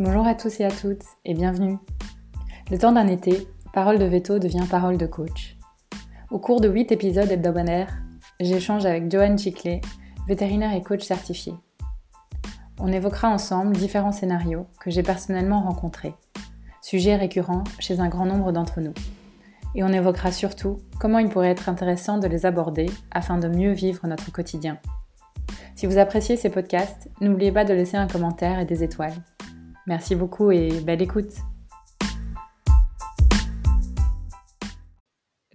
Bonjour à tous et à toutes et bienvenue. Le temps d'un été, Parole de Veto devient Parole de Coach. Au cours de 8 épisodes hebdomadaires, j'échange avec Joanne Chiclet, vétérinaire et coach certifié. On évoquera ensemble différents scénarios que j'ai personnellement rencontrés, sujets récurrents chez un grand nombre d'entre nous. Et on évoquera surtout comment il pourrait être intéressant de les aborder afin de mieux vivre notre quotidien. Si vous appréciez ces podcasts, n'oubliez pas de laisser un commentaire et des étoiles. Merci beaucoup et belle écoute.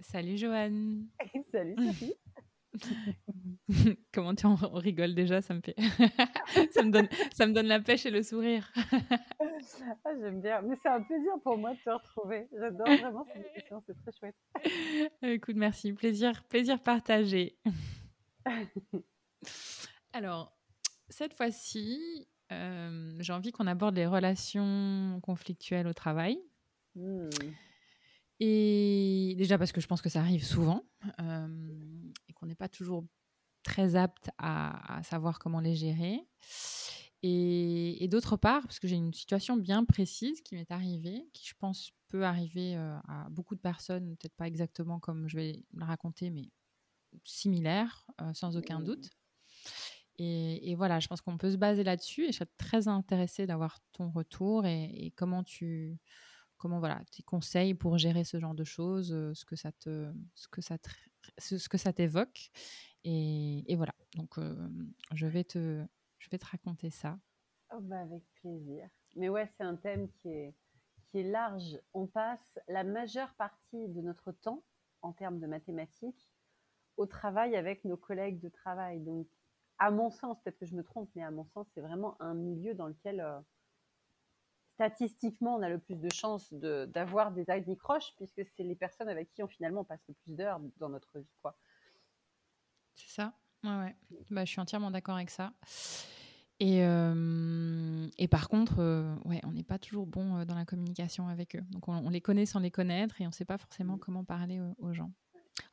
Salut Joanne. Salut Sophie. Comment tu en on rigole déjà, ça me fait ça me donne ça me donne la pêche et le sourire. ah, j'aime bien, mais c'est un plaisir pour moi de te retrouver. J'adore vraiment cette émission, c'est très chouette. Écoute, merci, plaisir plaisir partagé. Alors, cette fois-ci, euh, j'ai envie qu'on aborde les relations conflictuelles au travail. Mmh. Et déjà parce que je pense que ça arrive souvent euh, et qu'on n'est pas toujours très apte à, savoir comment les gérer. Et, d'autre part, parce que j'ai une situation bien précise qui m'est arrivée, qui je pense peut arriver euh, à beaucoup de personnes, peut-être pas exactement comme je vais le raconter, mais similaire, sans aucun mmh. doute. Et, voilà, je pense qu'on peut se baser là-dessus et je serais très intéressée d'avoir ton retour et, comment tu, comment voilà, tes conseils pour gérer ce genre de choses, euh, ce que ça te, ce que ça ce que ça t'évoque. Et, voilà, donc euh, je vais te, je vais te raconter ça. Oh bah avec plaisir. Mais ouais, c'est un thème qui est, qui est large. On passe la majeure partie de notre temps en termes de mathématiques au travail avec nos collègues de travail. Donc à mon sens, peut-être que je me trompe, mais à mon sens, c'est vraiment un milieu dans lequel euh, statistiquement on a le plus de chances d'avoir des anicroches, puisque c'est les personnes avec qui on finalement passe le plus d'heures dans notre vie. quoi. C'est ça. Ouais, ouais. Bah, je suis entièrement d'accord avec ça. Et, euh, et par contre, euh, ouais, on n'est pas toujours bon dans la communication avec eux. Donc on, les connaît sans les connaître et on ne sait pas forcément comment parler aux gens.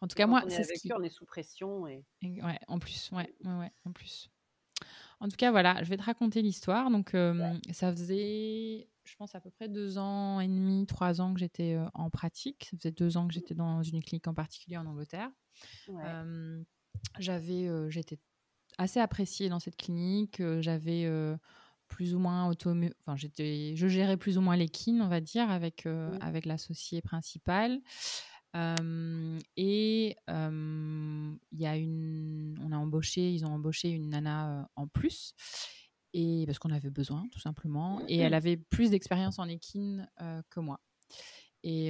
En tout cas, moi, c'est ce qui... on est sous pression. Et... Ouais, en plus, ouais, ouais, en plus. En tout cas, voilà, je vais te raconter l'histoire. Donc, euh, ça faisait, je pense, à peu près deux ans et demi, trois ans que j'étais euh, en pratique. Ça faisait deux ans que j'étais dans une clinique en particulier en Angleterre. Euh, j'avais, j'étais assez appréciée dans cette clinique. j'avais plus ou moins auto, enfin, j'étais, je gérais plus ou moins les kin, on va dire, avec avec l'associé principal et il y a une, on a embauché, ils ont embauché une nana en plus, et parce qu'on avait besoin tout simplement, et elle mmh. avait plus d'expérience en équine que moi. Et,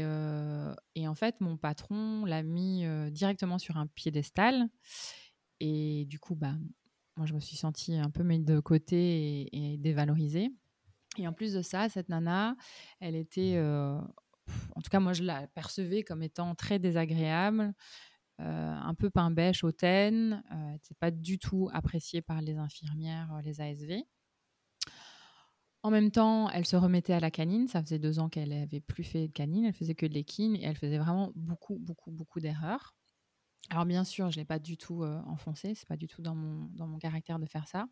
et, en fait, mon patron l'a mis directement sur un piédestal, et du coup, bah, moi, je me suis sentie un peu mise de côté et, et dévalorisée. Et en plus de ça, cette nana, elle était en tout cas, moi, je la percevais comme étant très désagréable, euh, un peu pain bêche, hautaine. Euh, n'était pas du tout appréciée par les infirmières, euh, les ASV. En même temps, elle se remettait à la canine. Ça faisait deux ans qu'elle n'avait plus fait de canine. Elle faisait que de l'équine et elle faisait vraiment beaucoup, beaucoup, beaucoup d'erreurs. Alors bien sûr, je ne l'ai pas du tout euh, enfoncé. C'est pas du tout dans mon, dans mon caractère de faire ça.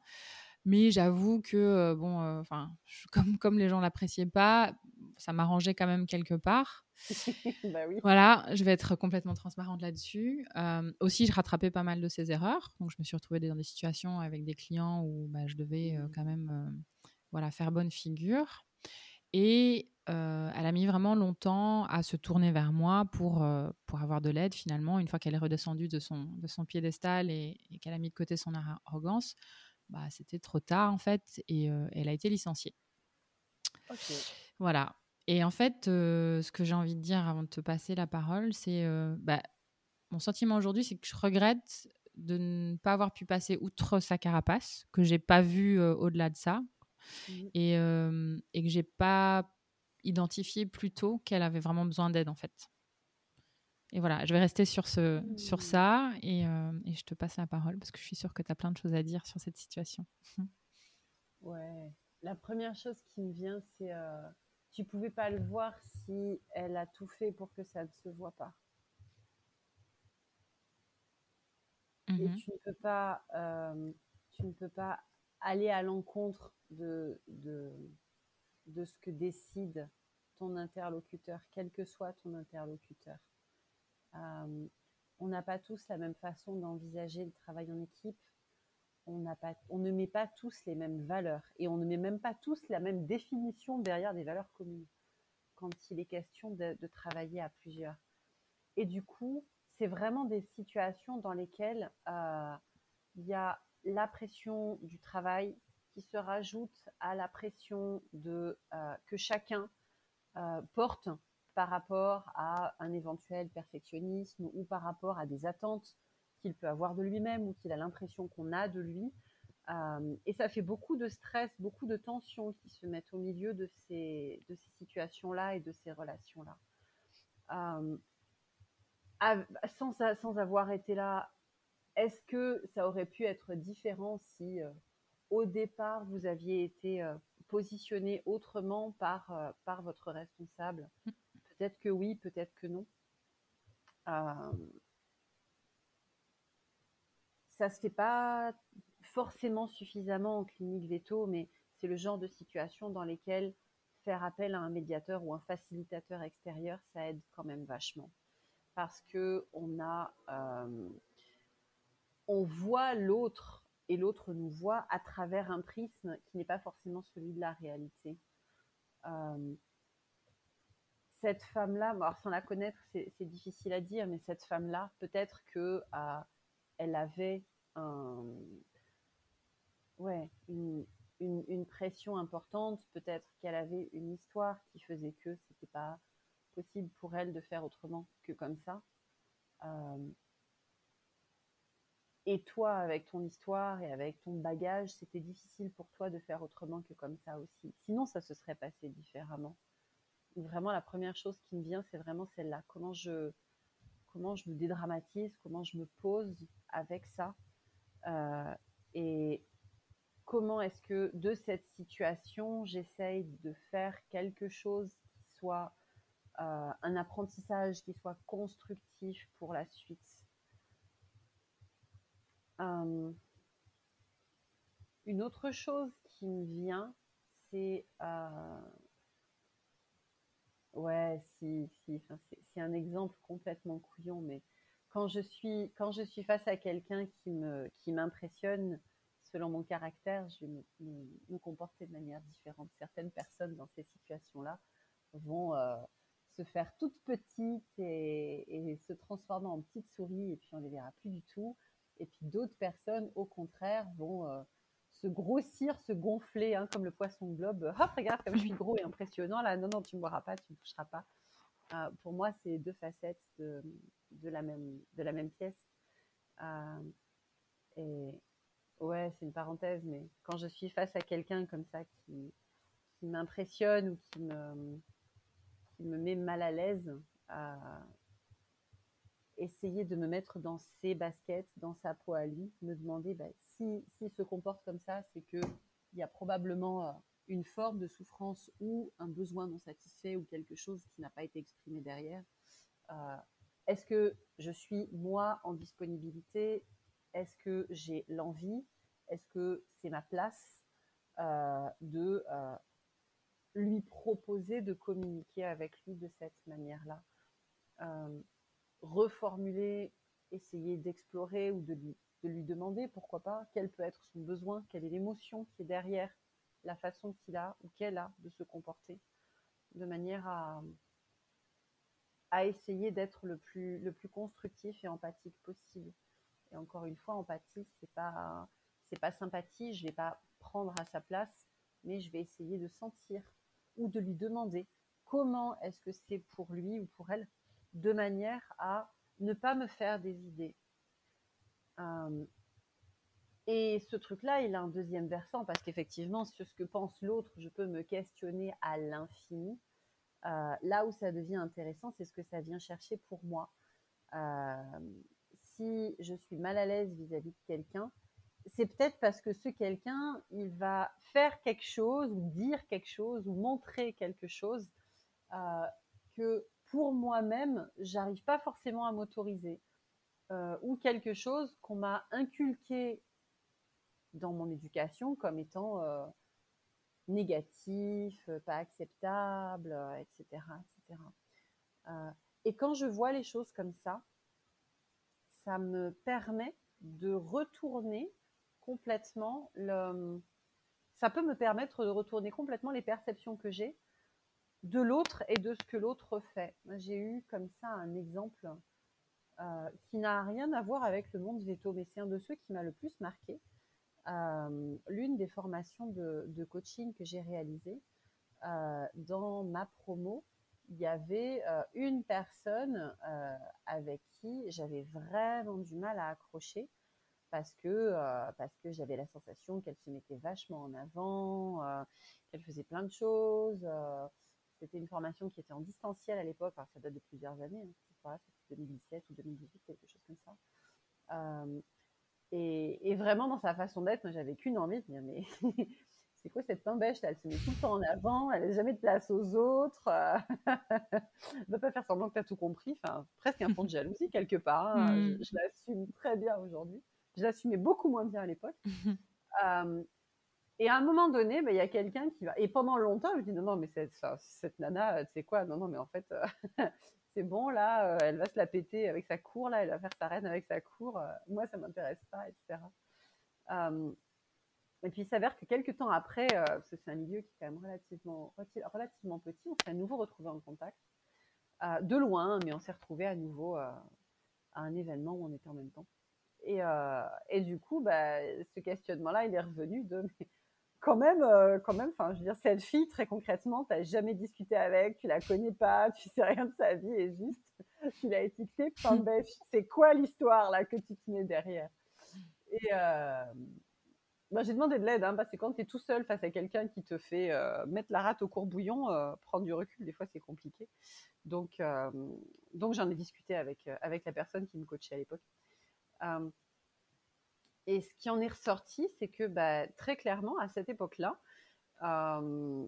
Mais j'avoue que, bon, enfin, comme, comme les gens l'appréciaient pas, ça m'arrangeait quand même quelque part. bah oui. Voilà, je vais être complètement transparente là-dessus. aussi, je rattrapais pas mal de ces erreurs. Donc, je me suis retrouvée dans des situations avec des clients où bah, je devais mmh. quand même voilà, faire bonne figure. Et elle a mis vraiment longtemps à se tourner vers moi pour, pour avoir de l'aide finalement. Une fois qu'elle est redescendue de son, de son piédestal et, et qu'elle a mis de côté son arrogance, bah, c'était trop tard en fait et elle a été licenciée. Voilà. Et en fait, ce que j'ai envie de dire avant de te passer la parole, c'est bah, mon sentiment aujourd'hui, c'est que je regrette de ne pas avoir pu passer outre sa carapace, que j'ai pas vu au-delà de ça, mmh et, et, que j'ai pas identifié plus tôt qu'elle avait vraiment besoin d'aide en fait. Et voilà, je vais rester sur, ce, sur mmh. ça et, euh, et, je te passe la parole parce que je suis sûre que tu as plein de choses à dire sur cette situation. ouais, la première chose qui me vient, c'est euh, tu pouvais pas le voir si elle a tout fait pour que ça ne se voit pas. Et mmh tu ne peux pas, euh, tu ne peux pas aller à l'encontre de, de, de ce que décide ton interlocuteur, quel que soit ton interlocuteur. Euh, on n'a pas tous la même façon d'envisager le travail en équipe. On, pas, on ne met pas tous les mêmes valeurs et on ne met même pas tous la même définition derrière des valeurs communes quand il est question de, travailler à plusieurs. Et du coup, c'est vraiment des situations dans lesquelles euh, il y a la pression du travail qui se rajoute à la pression de, euh, que chacun porte par rapport à un éventuel perfectionnisme ou par rapport à des attentes qu'il peut avoir de lui-même ou qu'il a l'impression qu'on a de lui. Euh, et ça fait beaucoup de stress, beaucoup de tensions qui se mettent au milieu de ces, situations-là et de ces relations-là. Euh, sans, avoir été là, est-ce que ça aurait pu être différent si euh, au départ vous aviez été positionné autrement par, par votre responsable? Peut-être que oui, peut-être que non. Euh, ça se fait pas forcément suffisamment en clinique veto, mais c'est le genre de situation dans lesquelles faire appel à un médiateur ou un facilitateur extérieur, ça aide quand même vachement. Parce que on a, euh, on voit l'autre et l'autre nous voit à travers un prisme qui n'est pas forcément celui de la réalité. Euh, cette femme-là, alors sans la connaître, c'est difficile à dire, mais cette femme-là, peut-être que euh, elle avait une, pression importante, peut-être qu'elle avait une histoire qui faisait que c'était pas possible pour elle de faire autrement que comme ça. Euh, et toi, avec ton histoire et avec ton bagage, c'était difficile pour toi de faire autrement que comme ça aussi. Sinon, ça se serait passé différemment vraiment la première chose qui me vient, c'est vraiment celle-là. Comment je, comment je me dédramatise, comment je me pose avec ça. Euh, et comment est-ce que de cette situation, j'essaye de faire quelque chose qui soit euh, un apprentissage, qui soit constructif pour la suite. Euh, une autre chose qui me vient, c'est Ouais, si, si. c'est un exemple complètement couillon, mais quand je suis, quand je suis face à quelqu'un qui me, qui m'impressionne, selon mon caractère, je vais me, comporter de manière différente. Certaines personnes dans ces situations-là vont euh, se faire toutes petites et, et, se transformer en petites souris et puis on les verra plus du tout. Et puis d'autres personnes, au contraire, vont euh, se grossir, se gonfler, hein, comme le poisson globe. Hop, regarde comme je suis gros et impressionnant. Là, non, non, tu ne boiras pas, tu ne toucheras pas. Euh, pour moi, c'est deux facettes de, la même, pièce. Euh, et ouais, c'est une parenthèse, mais quand je suis face à quelqu'un comme ça qui, m'impressionne ou qui me, qui me met mal à l'aise, euh, essayer de me mettre dans ses baskets, dans sa peau à lui, me demander bah, s'il si, se comporte comme ça, c'est qu'il y a probablement euh, une forme de souffrance ou un besoin non satisfait ou quelque chose qui n'a pas été exprimé derrière. Euh, est-ce que je suis moi en disponibilité? Est-ce que j'ai l'envie? Est-ce que c'est ma place euh, de lui proposer de communiquer avec lui de cette manière-là? Reformuler, essayer d'explorer ou de lui, de lui demander, pourquoi pas, quel peut être son besoin, quelle est l'émotion qui est derrière la façon qu'il a ou qu'elle a de se comporter, de manière à, essayer d'être le plus, constructif et empathique possible. Et encore une fois, empathie, c'est pas, pas sympathie, je vais pas prendre à sa place, mais je vais essayer de sentir ou de lui demander comment est-ce que c'est pour lui ou pour elle de manière à ne pas me faire des idées. Euh, et ce truc-là, il a un deuxième versant parce qu'effectivement, sur ce que pense l'autre, je peux me questionner à l'infini. Euh, là où ça devient intéressant, c'est ce que ça vient chercher pour moi. Euh, si je suis mal à l'aise vis-à-vis de quelqu'un, c'est peut-être parce que ce quelqu'un, il va faire quelque chose ou dire quelque chose ou montrer quelque chose que pour moi-même, j'arrive pas forcément à m'autoriser. Euh, ou quelque chose qu'on m'a inculqué dans mon éducation comme étant euh, négatif, pas acceptable, etc. etc. et quand je vois les choses comme ça, ça me permet de retourner complètement le... Ça peut me permettre de retourner complètement les perceptions que j'ai de l'autre et de ce que l'autre fait. J'ai eu comme ça un exemple euh, qui n'a rien à voir avec le monde veto, mais c'est un de ceux qui m'a le plus marqué. Euh, l'une des formations de, coaching que j'ai réalisées, euh, dans ma promo, il y avait une personne avec qui j'avais vraiment du mal à accrocher parce que, parce que j'avais la sensation qu'elle se mettait vachement en avant, qu'elle faisait plein de choses. C'était une formation qui était en distanciel à l'époque, alors ça date de plusieurs années, hein, 2017 ou 2018, quelque chose comme ça. Euh, et, vraiment, dans sa façon d'être, moi, j'avais qu'une envie de dire, mais c'est quoi cette là? Elle se met tout le temps en avant, elle n'a jamais de place aux autres. ne va pas faire semblant que tu as tout compris. Enfin, presque un fond de jalousie quelque part. Hein. Je, mm. je l'assume très bien aujourd'hui. Je l'assumais beaucoup moins bien à l'époque. euh, et à un moment donné, bah, il y a quelqu'un qui va. Et pendant longtemps, je me dis non, non, mais cette, cette nana, euh, tu sais quoi? Non, non, mais en fait, euh, c'est bon, là, euh, elle va se la péter avec sa cour, là, elle va faire sa reine avec sa cour. moi, ça m'intéresse pas, etc. et puis, il s'avère que quelques temps après, parce que c'est un milieu qui est quand même relativement, petit, on s'est à nouveau retrouvé en contact. de loin, mais on s'est retrouvé à nouveau à un événement où on était en même temps. Et, et du coup, bah, ce questionnement-là, il est revenu de quand même, euh, quand même, enfin, je veux dire, cette fille, très concrètement, tu n'as jamais discuté avec, tu la connais pas, tu sais rien de sa vie, et juste, tu l'as étiquetée, c'est quoi l'histoire là que tu tenais derrière? Et euh, bah, j'ai demandé de l'aide, hein, parce que quand tu es tout seul face à quelqu'un qui te fait euh, mettre la rate au courbouillon, prendre du recul, des fois c'est compliqué. Donc, donc j'en ai discuté avec, avec la personne qui me coachait à l'époque. Et ce qui en est ressorti, c'est que bah, très clairement, à cette époque-là, euh,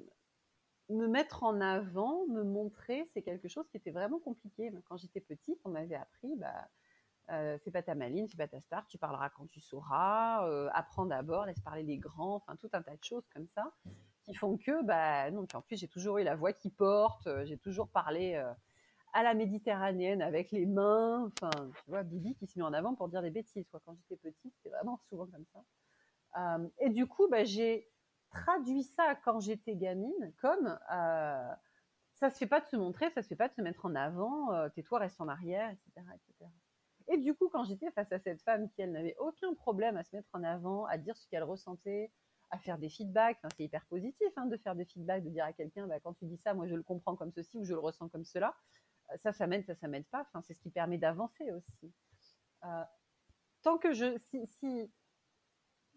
me mettre en avant, me montrer, c'est quelque chose qui était vraiment compliqué. Quand j'étais petite, on m'avait appris, bah, euh, pas ta maline, fais pas ta star, tu parleras quand tu sauras, euh, apprends d'abord, laisse parler les grands, enfin tout un tas de choses comme ça, qui font que, bah non, en plus j'ai toujours eu la voix qui porte, j'ai toujours parlé à la méditerranéenne avec les mains. Enfin, tu vois, Bibi qui se met en avant pour dire des bêtises. Quand j'étais petite, c'était vraiment souvent comme ça. Euh, et du coup, bah, j'ai traduit ça quand j'étais gamine comme euh, ça se fait pas de se montrer, ça se fait pas de se mettre en avant, euh, tais-toi, reste en arrière, etc., etc. Et du coup, quand j'étais face à cette femme qui, elle, n'avait aucun problème à se mettre en avant, à dire ce qu'elle ressentait, à faire des feedbacks, c'est hyper positif hein, de faire des feedbacks, de dire à quelqu'un, bah, quand tu dis ça, moi je le comprends comme ceci ou je le ressens comme cela ça, ça m'aide, ça, ça m'aide pas. Enfin, c'est ce qui permet d'avancer aussi. Euh, tant que je, si,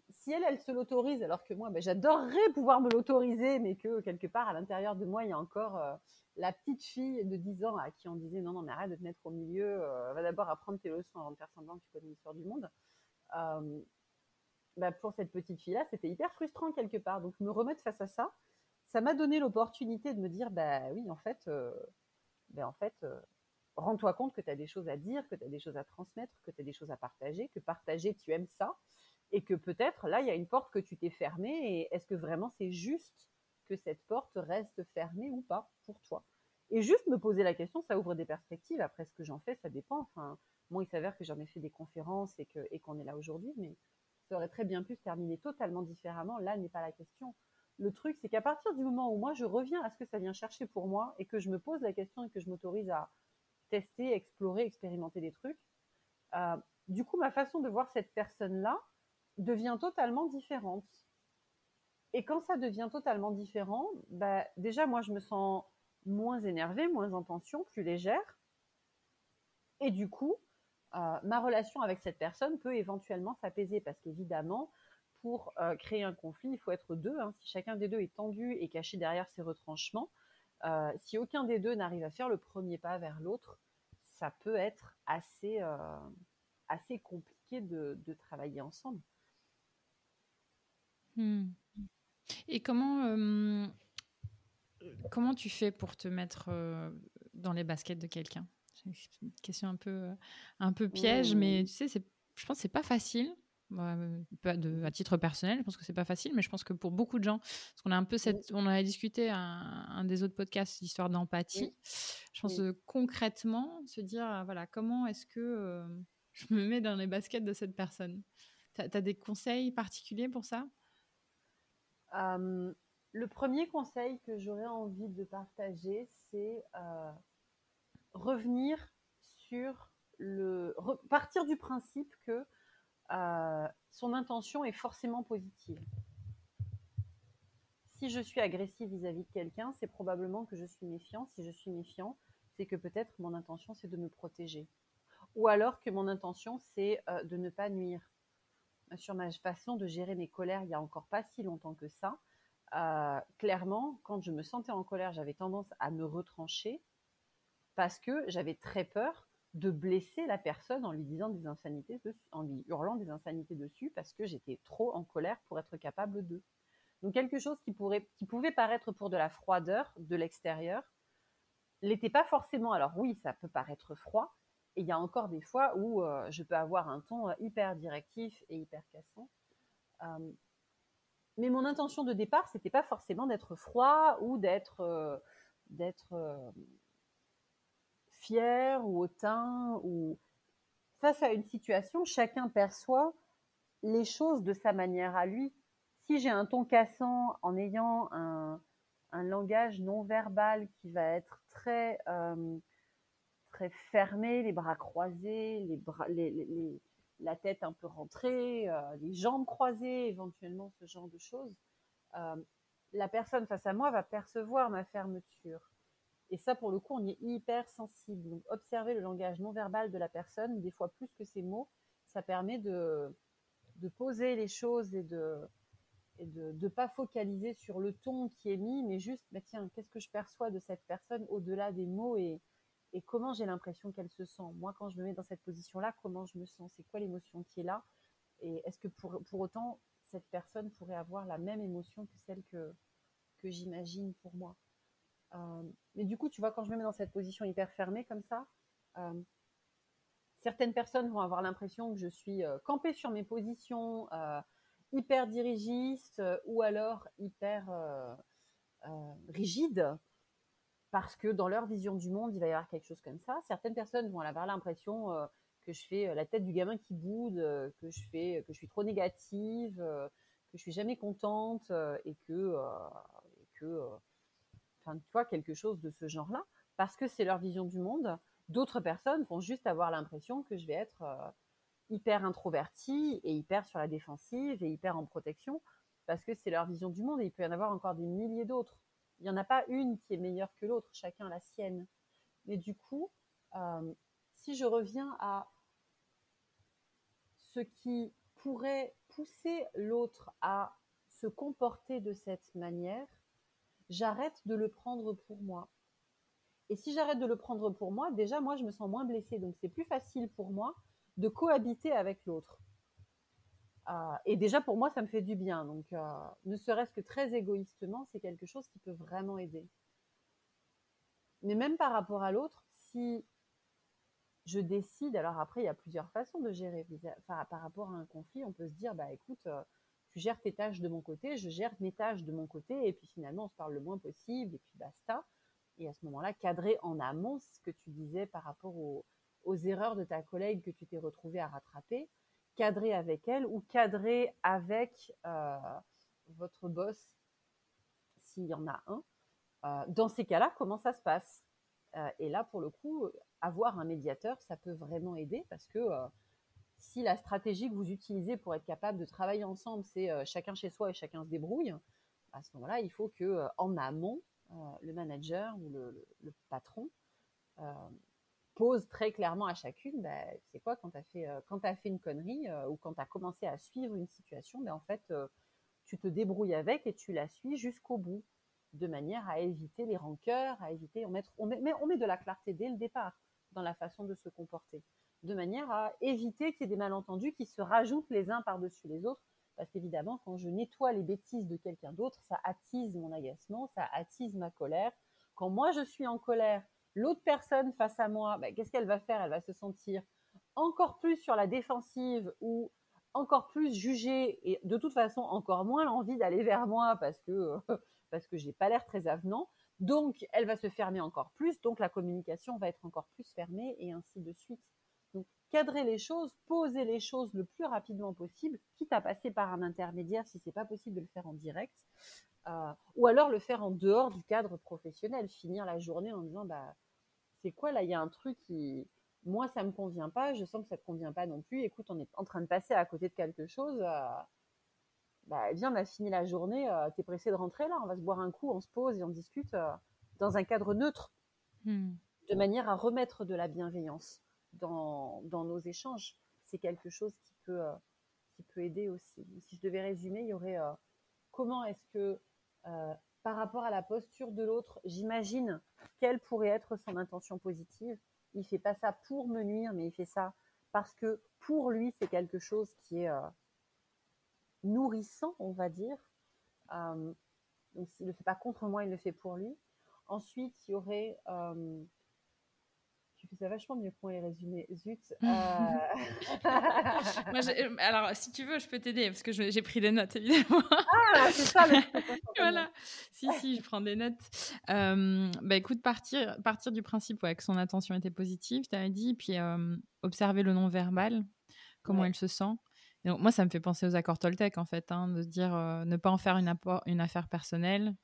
si, elle, elle se l'autorise, alors que moi, ben, j'adorerais pouvoir me l'autoriser, mais que quelque part à l'intérieur de moi, il y a encore euh, la petite fille de 10 ans à qui on disait non, non, mais arrête de te mettre au milieu, euh, va d'abord apprendre tes leçons avant de faire semblant que tu connais l'histoire du monde. Ben, pour cette petite fille-là, c'était hyper frustrant quelque part. Donc me remettre face à ça, ça m'a donné l'opportunité de me dire, bah oui, en fait, ben en fait, euh, rends-toi compte que tu as des choses à dire, que tu as des choses à transmettre, que tu as des choses à partager, que partager, tu aimes ça, et que peut-être là, il y a une porte que tu t'es fermée, et est-ce que vraiment c'est juste que cette porte reste fermée ou pas pour toi? Et juste me poser la question, ça ouvre des perspectives. Après, ce que j'en fais, ça dépend. Enfin, moi, il s'avère que j'en ai fait des conférences et qu'on et est là aujourd'hui, mais ça aurait très bien pu se terminer totalement différemment. Là n'est pas la question le truc, c'est qu'à partir du moment où moi je reviens à ce que ça vient chercher pour moi et que je me pose la question et que je m'autorise à tester, explorer, expérimenter des trucs, euh, du coup, ma façon de voir cette personne-là devient totalement différente. Et quand ça devient totalement différent, bah, déjà, moi, je me sens moins énervée, moins en tension, plus légère. Et du coup, euh, ma relation avec cette personne peut éventuellement s'apaiser parce qu'évidemment, pour euh, créer un conflit, il faut être deux. Hein. Si chacun des deux est tendu et caché derrière ses retranchements, euh, si aucun des deux n'arrive à faire le premier pas vers l'autre, ça peut être assez, euh, assez compliqué de, travailler ensemble. Hmm. Et comment, comment tu fais pour te mettre dans les baskets de quelqu'un? C'est une question un peu, un peu piège, mais hmm. tu sais, je pense que c'est pas facile de, à titre personnel, je pense que c'est pas facile, mais je pense que pour beaucoup de gens, parce qu'on a un peu cette, on a discuté un, un des autres podcasts, l'histoire d'empathie. Je pense concrètement se dire, ah, voilà, comment est-ce que je me mets dans les baskets de cette personne? Tu as, des conseils particuliers pour ça? Le premier conseil que j'aurais envie de partager, c'est revenir sur le. partir du principe que son intention est forcément positive. Si je suis agressive vis-à-vis de quelqu'un, c'est probablement que je suis méfiant. Si je suis méfiant, c'est que peut-être mon intention, c'est de me protéger. Ou alors que mon intention, c'est de ne pas nuire. Sur ma façon de gérer mes colères, il n'y a encore pas si longtemps que ça, clairement, quand je me sentais en colère, j'avais tendance à me retrancher parce que j'avais très peur de blesser la personne en lui disant des insanités, en lui hurlant des insanités dessus parce que j'étais trop en colère pour être capable de. Donc quelque chose qui, pourrait, qui pouvait paraître pour de la froideur de l'extérieur, l'était pas forcément. Alors oui, ça peut paraître froid, et il y a encore des fois où euh, je peux avoir un ton euh, hyper directif et hyper cassant. Euh, mais mon intention de départ, c'était pas forcément d'être froid ou d'être d'être fier ou hautain ou face à une situation, chacun perçoit les choses de sa manière à lui. Si j'ai un ton cassant en ayant un, langage non verbal qui va être très, euh, très fermé, les bras croisés, la tête un peu rentrée, euh, les jambes croisées, éventuellement ce genre de choses, euh, la personne face à moi va percevoir ma fermeture. Et ça, pour le coup, on y est hyper sensible. Donc, observer le langage non verbal de la personne, des fois plus que ses mots, ça permet de, de poser les choses et de de ne pas focaliser sur le ton qui est mis, mais juste, bah, tiens, qu'est-ce que je perçois de cette personne au-delà des mots et, et comment j'ai l'impression qu'elle se sent? Moi, quand je me mets dans cette position-là, comment je me sens? C'est quoi l'émotion qui est là? Et est-ce que pour, pour autant, cette personne pourrait avoir la même émotion que celle que, que j'imagine pour moi? Mais du coup, tu vois, quand je me mets dans cette position hyper fermée comme ça, euh, certaines personnes vont avoir l'impression que je suis euh, campée sur mes positions, hyper dirigiste ou alors hyper rigide parce que dans leur vision du monde, il va y avoir quelque chose comme ça. Certaines personnes vont avoir l'impression que je fais la tête du gamin qui boude, que je fais, que je suis trop négative, que je suis jamais contente et que, et que enfin, tu vois, quelque chose de ce genre-là, parce que c'est leur vision du monde. D'autres personnes vont juste avoir l'impression que je vais être euh, hyper introvertie et hyper sur la défensive et hyper en protection, parce que c'est leur vision du monde et il peut y en avoir encore des milliers d'autres. Il n'y en a pas une qui est meilleure que l'autre, chacun la sienne. Mais du coup, euh, si je reviens à ce qui pourrait pousser l'autre à se comporter de cette manière, j'arrête de le prendre pour moi. Et si j'arrête de le prendre pour moi, déjà, moi, je me sens moins blessée. Donc, c'est plus facile pour moi de cohabiter avec l'autre. Euh, et déjà, pour moi, ça me fait du bien. Donc, euh, ne serait-ce que très égoïstement, c'est quelque chose qui peut vraiment aider. Mais même par rapport à l'autre, si je décide, alors après, il y a plusieurs façons de gérer. par rapport à un conflit, on peut se dire, bah écoute, euh, tu gères tes tâches de mon côté, je gère mes tâches de mon côté, et puis finalement, on se parle le moins possible, et puis basta. Et à ce moment-là, cadrer en amont ce que tu disais par rapport aux, erreurs de ta collègue que tu t'es retrouvé à rattraper, cadrer avec elle ou cadrer avec euh, votre boss s'il y en a un. Euh, dans ces cas-là, comment ça se passe? Euh, Et là, pour le coup, avoir un médiateur, ça peut vraiment aider parce que si la stratégie que vous utilisez pour être capable de travailler ensemble, c'est euh, chacun chez soi et chacun se débrouille, à ce moment-là, il faut que euh, en amont, euh, le manager ou le, patron pose très clairement à chacune, bah, c'est quoi quand tu as fait une connerie ou quand tu as commencé à suivre une situation, ben en fait tu te débrouilles avec et tu la suis jusqu'au bout de manière à éviter les rancœurs, à éviter on met de la clarté dès le départ dans la façon de se comporter de manière à éviter qu'il y ait des malentendus qui se rajoutent les uns par-dessus les autres. Parce qu'évidemment, quand je nettoie les bêtises de quelqu'un d'autre, ça attise mon agacement, ça attise ma colère. Quand moi je suis en colère, l'autre personne face à moi, bah, qu'est-ce qu'elle va faire? Elle va se sentir encore plus sur la défensive ou encore plus juger et de toute façon encore moins l'envie d'aller vers moi parce que parce que j'ai pas l'air très avenant. Donc, elle va se fermer encore plus. Donc, la communication va être encore plus fermée et ainsi de suite. Donc, cadrer les choses, poser les choses le plus rapidement possible, quitte à passer par un intermédiaire si c'est pas possible de le faire en direct, euh, ou alors le faire en dehors du cadre professionnel, finir la journée en disant bah c'est quoi là, il y a un truc qui moi ça me convient pas, je sens que ça te convient pas non plus. Écoute, on est en train de passer à côté de quelque chose. Euh, bah, viens, on a fini la journée, euh, tu es pressé de rentrer là, on va se boire un coup, on se pose et on discute dans un cadre neutre, hmm. de manière à remettre de la bienveillance dans, nos échanges. C'est quelque chose qui peut, euh, qui peut aider aussi. Si je devais résumer, il y aurait comment est-ce que, par rapport à la posture de l'autre, j'imagine quelle pourrait être son intention positive. Il fait pas ça pour me nuire, mais il fait ça parce que pour lui, c'est quelque chose qui est nourrissant, on va dire. Euh, donc, s'il ne le fait pas contre moi, il le fait pour lui. Ensuite, il y aurait. Euh, tu fais ça vachement mieux pour les résumés. Zut. Euh. alors, si tu veux, je peux t'aider parce que j'ai pris des notes, évidemment. Ah, c'est ça le Voilà. Si, si, je prends des notes. bah, écoute, partir, partir du principe ouais, que son attention était positive, tu avais dit, puis observer le non-verbal, comment elle se sent moi, ça me fait penser aux accords Toltec, en fait, hein, de dire euh, ne pas en faire une, une affaire personnelle.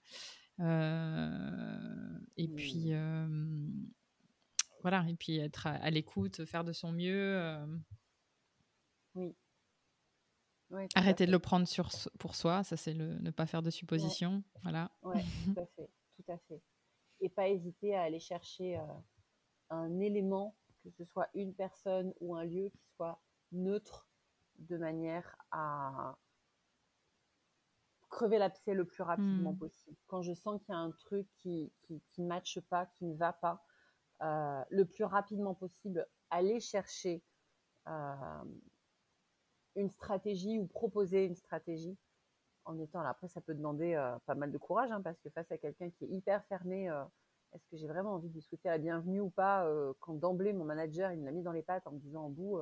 Euh, et puis, mmh. Voilà, et puis être à, l'écoute, faire de son mieux. Oui. Arrêter de le prendre sur, pour soi, ça c'est le ne pas faire de suppositions. Voilà. Oui, tout à fait, tout à fait. Et pas hésiter à aller chercher un élément, que ce soit une personne ou un lieu qui soit neutre de manière à crever l'abcès le plus rapidement hmm. possible. Quand je sens qu'il y a un truc qui qui, qui matche pas, qui ne va pas, euh, le plus rapidement possible, aller chercher euh, une stratégie ou proposer une stratégie en étant là. Après, ça peut demander euh, pas mal de courage hein, parce que face à quelqu'un qui est hyper fermé, est-ce que j'ai vraiment envie de lui souhaiter la bienvenue ou pas Quand d'emblée mon manager il me l'a mis dans les pattes en me disant en bout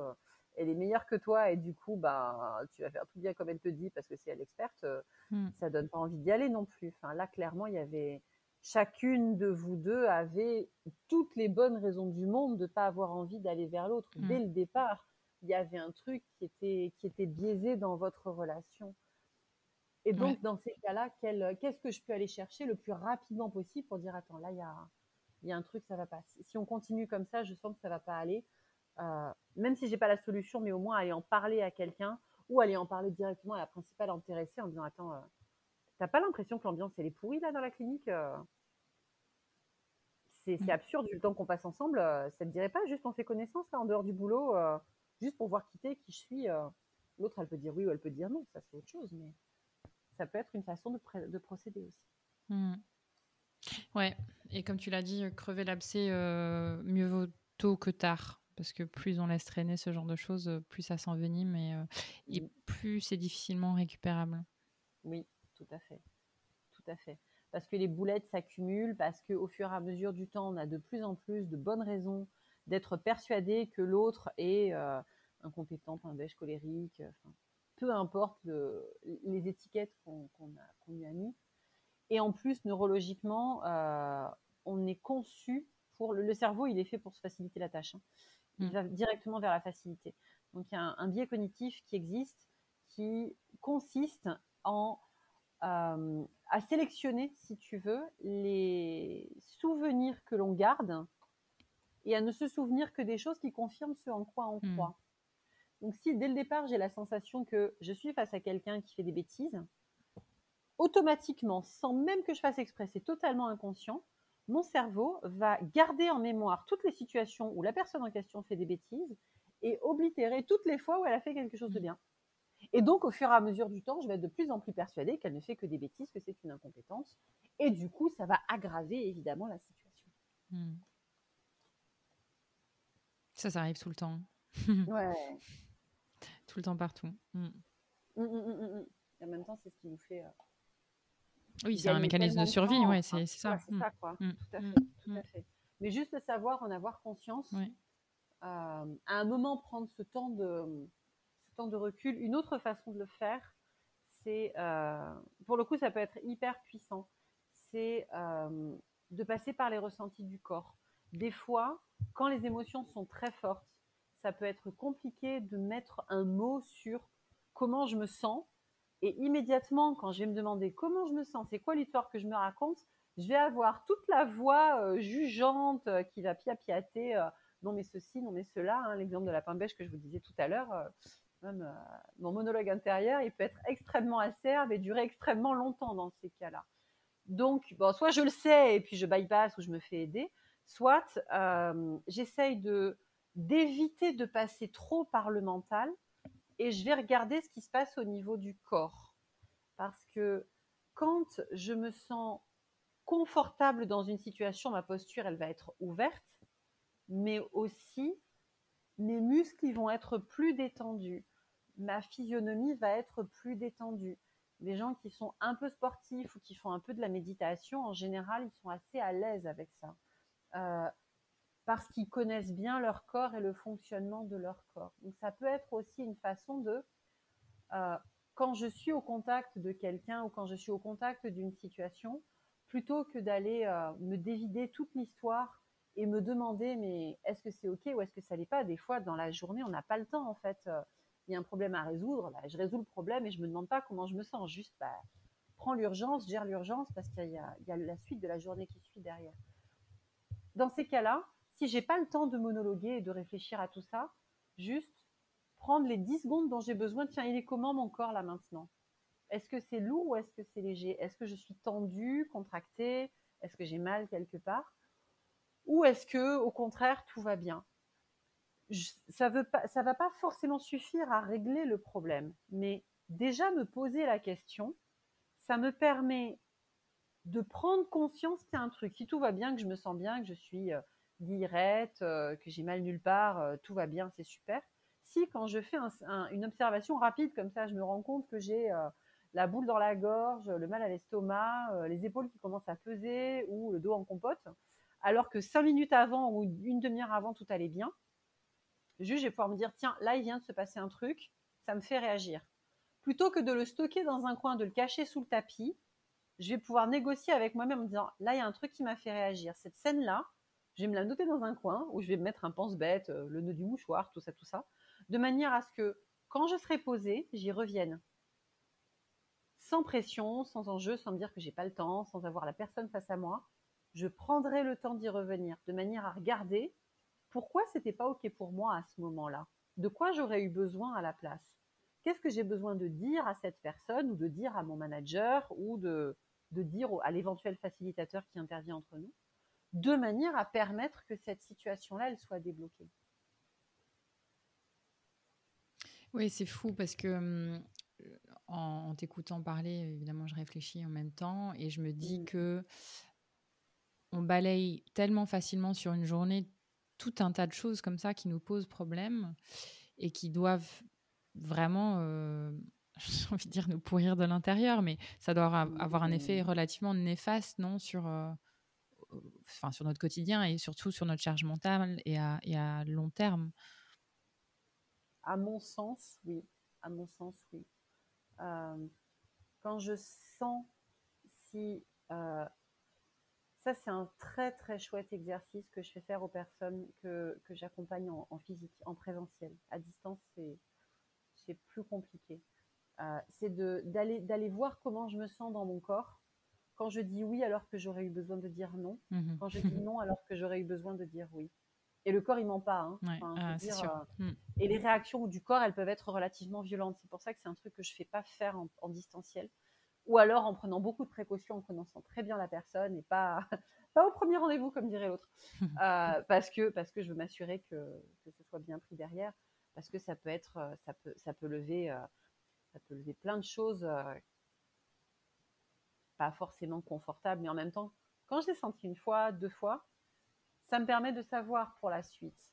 elle est meilleure que toi et du coup, bah, tu vas faire tout bien comme elle te dit parce que c'est elle experte, hmm. ça donne pas envie d'y aller non plus. Enfin, là, clairement, il y avait chacune de vous deux avait toutes les bonnes raisons du monde de pas avoir envie d'aller vers l'autre hmm. dès le départ. Il y avait un truc qui était qui était biaisé dans votre relation. Et donc, dans ces cas-là, qu'est-ce que je peux aller chercher le plus rapidement possible pour dire attends, là, il y a, y a un truc, ça va pas. Si on continue comme ça, je sens que ça va pas aller. Euh, même si j'ai pas la solution, mais au moins aller en parler à quelqu'un ou aller en parler directement à la principale intéressée en disant attends, euh, t'as pas l'impression que l'ambiance elle est pourrie là dans la clinique euh? C'est mm. absurde vu le temps qu'on passe ensemble. ça te dirait pas juste on fait connaissance là en dehors du boulot, juste pour voir quitter qui je suis. L'autre elle peut dire oui ou elle peut dire non, ça c'est autre chose, mais ça peut être une façon de, de procéder aussi. Mm. Ouais, et comme tu l'as dit, crever l'abcès, mieux vaut tôt que tard parce que plus on laisse traîner ce genre de choses, euh, plus ça s'envenime et, euh, et plus c'est difficilement récupérable. Oui, tout à fait. Tout à fait. Parce que les boulettes s'accumulent, parce qu'au fur et à mesure du temps, on a de plus en plus de bonnes raisons d'être persuadé que l'autre est euh, incompétent, un bêche colérique, peu importe les étiquettes qu'on lui a mis. Et en plus, neurologiquement, on est conçu pour le, cerveau, il est fait pour se faciliter la tâche. Hein il mm. va directement vers la facilité. Donc il y a un, biais cognitif qui existe qui consiste en euh, à sélectionner, si tu veux, les souvenirs que l'on garde et à ne se souvenir que des choses qui confirment ce en quoi on mm. croit. Donc si dès le départ j'ai la sensation que je suis face à quelqu'un qui fait des bêtises, automatiquement, sans même que je fasse exprès, c'est totalement inconscient, mon cerveau va garder en mémoire toutes les situations où la personne en question fait des bêtises et oblitérer toutes les fois où elle a fait quelque chose de mm. bien. Et donc, au fur et à mesure du temps, je vais être de plus en plus persuadée qu'elle ne fait que des bêtises, que c'est une incompétence. Et du coup, ça va aggraver évidemment la situation. Mm. Ça, ça arrive tout le temps. ouais. Tout le temps, partout. Mm. en même temps, c'est ce qui nous fait euh, oui, c'est un mécanisme de survie, ouais, c'est ça. c'est ça, quoi. Tout, à fait, tout à fait. Mais juste le savoir, en avoir conscience, euh, à un moment prendre ce temps de, de recul. Une autre façon de le faire, c'est, euh, pour le coup, ça peut être hyper puissant, c'est euh, de passer par les ressentis du corps. Des fois, quand les émotions sont très fortes, ça peut être compliqué de mettre un mot sur comment je me sens. Et immédiatement, quand je vais me demander comment je me sens, c'est quoi l'histoire que je me raconte, je vais avoir toute la voix euh, jugeante qui va piapiater non mais ceci, non mais cela. Hein, l'exemple de la pain que je vous disais tout à l'heure, euh, même euh, mon monologue intérieur, il peut être extrêmement acerbe et durer extrêmement longtemps dans ces cas-là. Donc, bon, soit je le sais et puis je bypass ou je me fais aider, soit euh, j'essaye d'éviter de passer trop par le mental et je vais regarder ce qui se passe au niveau du corps. Parce que quand je me sens confortable dans une situation, ma posture, elle va être ouverte mais aussi mes muscles vont être plus détendus, ma physionomie va être plus détendue. Les gens qui sont un peu sportifs ou qui font un peu de la méditation, en général, ils sont assez à l'aise avec ça. Euh, parce qu'ils connaissent bien leur corps et le fonctionnement de leur corps. Donc ça peut être aussi une façon de, euh, quand je suis au contact de quelqu'un ou quand je suis au contact d'une situation, plutôt que d'aller euh, me dévider toute l'histoire et me demander mais est-ce que c'est ok ou est-ce que ça l'est pas? Des fois dans la journée on n'a pas le temps en fait. Il y a un problème à résoudre, bah, je résous le problème et je me demande pas comment je me sens. Juste bah, prends l'urgence, gère l'urgence parce qu'il y, a la suite de la journée qui suit derrière. Dans ces cas-là, si j'ai pas le temps de monologuer et de réfléchir à tout ça, juste prendre les 10 secondes dont j'ai besoin. Tiens, il est comment mon corps là maintenant? Est-ce que c'est lourd ou est-ce que c'est léger? Est-ce que je suis tendue, contractée? Est-ce que j'ai mal quelque part? Ou est-ce que, au contraire, tout va bien? Ça ne va pas forcément suffire à régler le problème, mais déjà me poser la question, ça me permet de prendre conscience qu'il y a un truc. Si tout va bien, que je me sens bien, que je suis euh, euh que j'ai mal nulle part, euh, tout va bien, c'est super. Si quand je fais une observation rapide comme ça, je me rends compte que j'ai euh, la boule dans la gorge, le mal à l'estomac, les épaules qui commencent à peser ou le dos en compote, alors que cinq minutes avant ou une demi-heure avant, tout allait bien. Juste, je vais pouvoir me dire, tiens, là, il vient de se passer un truc, ça me fait réagir. Plutôt que de le stocker dans un coin, de le cacher sous le tapis, je vais pouvoir négocier avec moi-même en me disant, là, il y a un truc qui m'a fait réagir. Cette scène-là, je vais me la noter dans un coin où je vais mettre un pense-bête, euh, le nœud du mouchoir, tout ça, tout ça, de manière à ce que quand je serai posée, j'y revienne. Sans pression, sans enjeu, sans me dire que j'ai pas le temps, sans avoir la personne face à moi, je prendrai le temps d'y revenir, de manière à regarder pourquoi c'était pas ok pour moi à ce moment-là, de quoi j'aurais eu besoin à la place, qu'est-ce que j'ai besoin de dire à cette personne ou de dire à mon manager ou de, de dire à l'éventuel facilitateur qui intervient entre nous, de manière à permettre que cette situation-là, elle soit débloquée. Oui, c'est fou parce que hum, en, t'écoutant parler, évidemment, je réfléchis en même temps et je me dis mmh. que on balaye tellement facilement sur une journée tout un tas de choses comme ça qui nous posent problème et qui doivent vraiment, euh, j'ai envie de dire, nous pourrir de l'intérieur, mais ça doit avoir un effet relativement néfaste, non, sur, euh, enfin, sur notre quotidien et surtout sur notre charge mentale et à, et à long terme. À mon sens, oui. À mon sens, oui. Euh, quand je sens si ça, c'est un très très chouette exercice que je fais faire aux personnes que, que j'accompagne en, physique, en présentiel. À distance, c'est, plus compliqué. Euh, c'est d'aller, voir comment je me sens dans mon corps quand je dis oui alors que j'aurais eu besoin de dire non, mmh quand je dis non alors que j'aurais eu besoin de dire oui. Et le corps, il ment pas. Hein. Ah, euh, mmh. Et les réactions du corps, elles peuvent être relativement violentes. C'est pour ça que c'est un truc que je fais pas faire en, en distanciel ou alors en prenant beaucoup de précautions, en connaissant très bien la personne et pas, pas au premier rendez-vous, comme dirait l'autre, euh, parce, que, parce que je veux m'assurer que, que, ce soit bien pris derrière, parce que ça peut être, euh, ça peut, ça peut lever, euh, ça peut lever plein de choses, pas forcément confortables, mais en même temps, quand je l'ai senti une fois, deux fois, ça me permet de savoir pour la suite,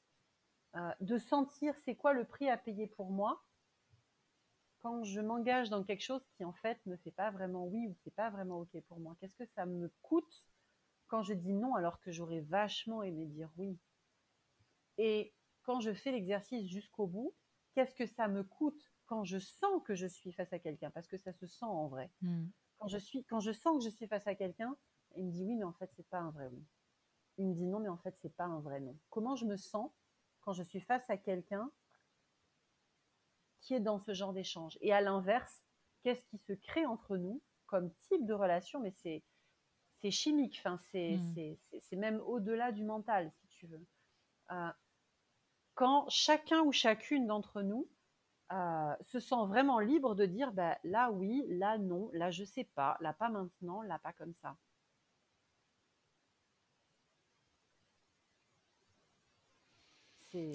de sentir c'est quoi le prix à payer pour moi quand je m'engage dans quelque chose qui en fait ne fait pas vraiment oui ou qui n'est pas vraiment ok pour moi Qu'est-ce que ça me coûte quand je dis non alors que j'aurais vachement aimé dire oui? Et quand je fais l'exercice jusqu'au bout, qu'est-ce que ça me coûte quand je sens que je suis face à quelqu'un, parce que ça se sent en vrai. Hmm. Quand je suis, quand je sens que je suis face à quelqu'un, il me dit oui, mais en fait, c'est pas un vrai oui. Il me dit non, mais en fait, c'est pas un vrai non. Comment je me sens quand je suis face à quelqu'un qui est dans ce genre d'échange Et à l'inverse, qu'est-ce qui se crée entre nous comme type de relation? Mais c'est c'est chimique, enfin, hmm. c'est même au-delà du mental, si tu veux. Euh, quand chacun ou chacune d'entre nous euh, se sent vraiment libre de dire bah, là oui, là non, là je sais pas, là pas maintenant, là pas comme ça. C'est.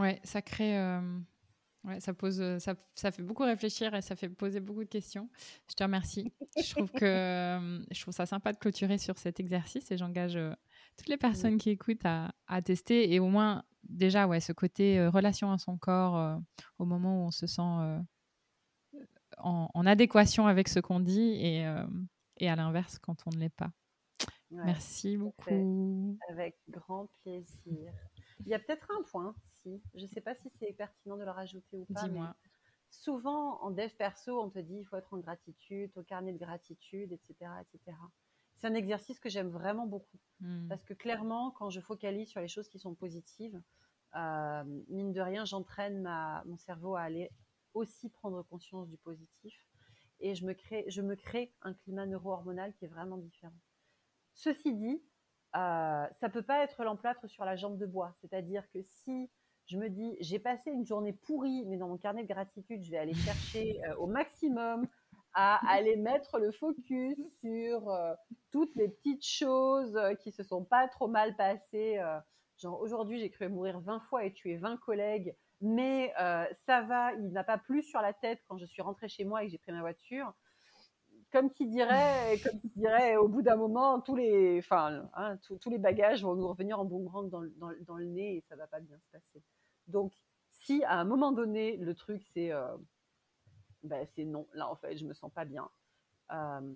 Ouais, ça crée. Euh, ouais, ça pose, euh, ça, ça, fait beaucoup réfléchir et ça fait poser beaucoup de questions. Je te remercie. je trouve que je trouve ça sympa de clôturer sur cet exercice et j'engage toutes les personnes qui écoutent à, à, tester et au moins déjà, ouais, ce côté euh, relation à son corps euh, au moment où on se sent euh, en, adéquation avec ce qu'on dit et, et à l'inverse quand on ne l'est pas. Merci beaucoup. Avec grand plaisir. Il y a peut-être un point, Je ne sais pas si c'est pertinent de le rajouter ou pas. Dis-moi. Souvent, en dev perso, on te dit il faut être en gratitude, au carnet de gratitude, etc. etc. C'est un exercice que j'aime vraiment beaucoup. Hmm. Parce que clairement, quand je focalise sur les choses qui sont positives, euh, mine de rien, j'entraîne mon cerveau à aller aussi prendre conscience du positif. Et je me crée, je me crée un climat neuro-hormonal qui est vraiment différent. Ceci dit, euh, ça peut pas être l'emplâtre sur la jambe de bois. C'est-à-dire que si je me dis, j'ai passé une journée pourrie, mais dans mon carnet de gratitude, je vais aller chercher euh, au maximum à aller mettre le focus sur euh, toutes les petites choses qui se sont pas trop mal passées. Euh, genre aujourd'hui j'ai cru mourir 20 fois et tuer 20 collègues, mais euh, ça va, il n'a pas plu sur la tête quand je suis rentrée chez moi et que j'ai pris ma voiture. Comme qui dirait, comme qui dirait, au bout d'un moment, tous les, enfin, hein, tous les bagages vont nous revenir en boomerang dans, dans, dans, le nez et ça va pas bien se passer. Donc, si à un moment donné le truc c'est ben, c'est non. Là, en fait, je me sens pas bien. Euh,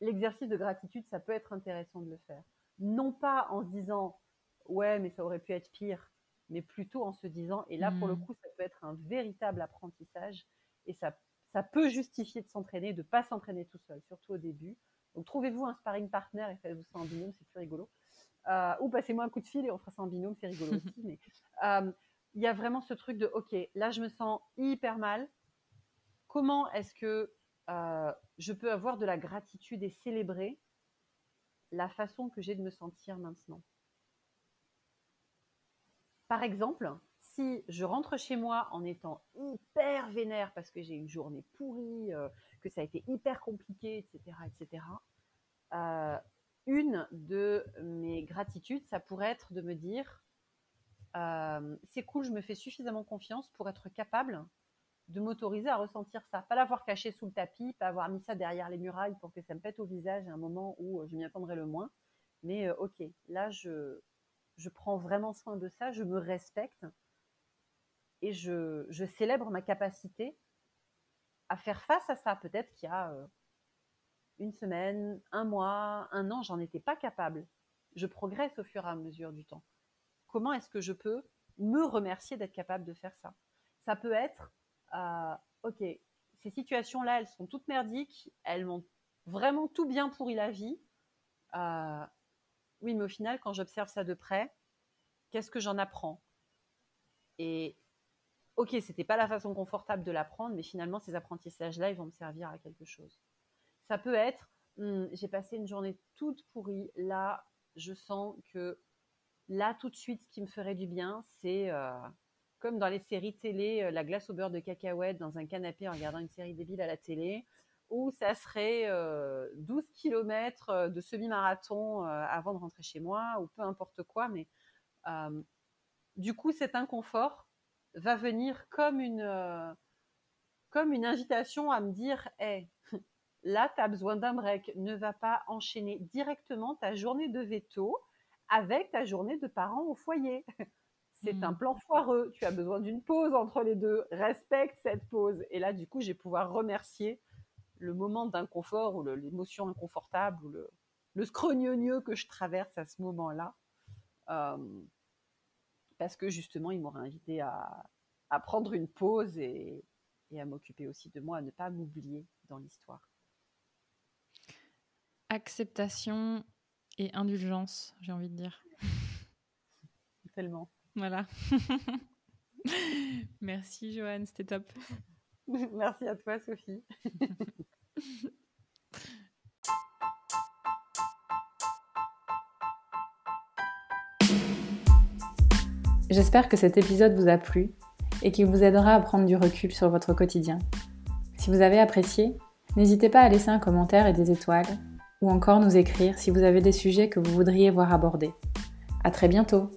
l'exercice de gratitude, ça peut être intéressant de le faire. Non pas en se disant, ouais, mais ça aurait pu être pire, mais plutôt en se disant, et là, pour le hmm. coup, ça peut être un véritable apprentissage, et ça, ça peut justifier de s'entraîner, de pas s'entraîner tout seul, surtout au début. Donc, trouvez-vous un sparring partner et faites-vous ça en binôme, c'est plus rigolo. Euh, ou passez-moi un coup de fil et on fera ça en binôme, c'est rigolo aussi. Mais euh, il y a vraiment ce truc de, ok, là, je me sens hyper mal, comment est-ce que euh, je peux avoir de la gratitude et célébrer la façon que j'ai de me sentir maintenant? Par exemple, si je rentre chez moi en étant hyper vénère parce que j'ai une journée pourrie, euh, que ça a été hyper compliqué, etc., etc., euh, une de mes gratitudes, ça pourrait être de me dire, c'est cool, je me fais suffisamment confiance pour être capable de m'autoriser à ressentir ça. Pas l'avoir caché sous le tapis, pas avoir mis ça derrière les murailles pour que ça me pète au visage à un moment où euh, je m'y attendrai le moins. Mais euh, ok, là, je, je prends vraiment soin de ça, je me respecte et je, célèbre ma capacité à faire face à ça. Peut-être qu'il y a euh, une semaine, un mois, un an, j'en étais pas capable. Je progresse au fur et à mesure du temps. Comment est-ce que je peux me remercier d'être capable de faire ça? Ça peut être euh, ok, ces situations-là, elles sont toutes merdiques, elles m'ont vraiment tout bien pourri la vie. Euh, oui, mais au final, quand j'observe ça de près, qu'est-ce que j'en apprends? Ok, c'était pas la façon confortable de l'apprendre, mais finalement, ces apprentissages-là, ils vont me servir à quelque chose. Ça peut être, hmm, j'ai passé une journée toute pourrie, là, je sens que là, tout de suite, ce qui me ferait du bien, c'est euh, comme dans les séries télé, euh, la glace au beurre de cacahuète dans un canapé en regardant une série débile à la télé, ou ça serait 12 euh, km de semi-marathon avant de rentrer chez moi, ou peu importe quoi, mais du coup, cet inconfort va venir comme une, comme une invitation à me dire, hé, là, tu as besoin d'un break, ne va pas enchaîner directement ta journée de veto avec ta journée de parents au foyer. c'est un mmh. plan foireux, tu as besoin d'une pause entre les deux, respecte cette pause. Et là, du coup, je vais pouvoir remercier le moment d'inconfort ou l'émotion inconfortable ou le, le scrognonieux que je traverse à ce moment-là. Euh, parce que justement, il m'aurait invité à, prendre une pause et, à m'occuper aussi de moi, à ne pas m'oublier dans l'histoire. Acceptation et indulgence, j'ai envie de dire. Tellement. Voilà. Merci Joanne, c'était top. Merci à toi Sophie. J'espère que cet épisode vous a plu et qu'il vous aidera à prendre du recul sur votre quotidien. Si vous avez apprécié, n'hésitez pas à laisser un commentaire et des étoiles, ou encore nous écrire si vous avez des sujets que vous voudriez voir abordés. À très bientôt!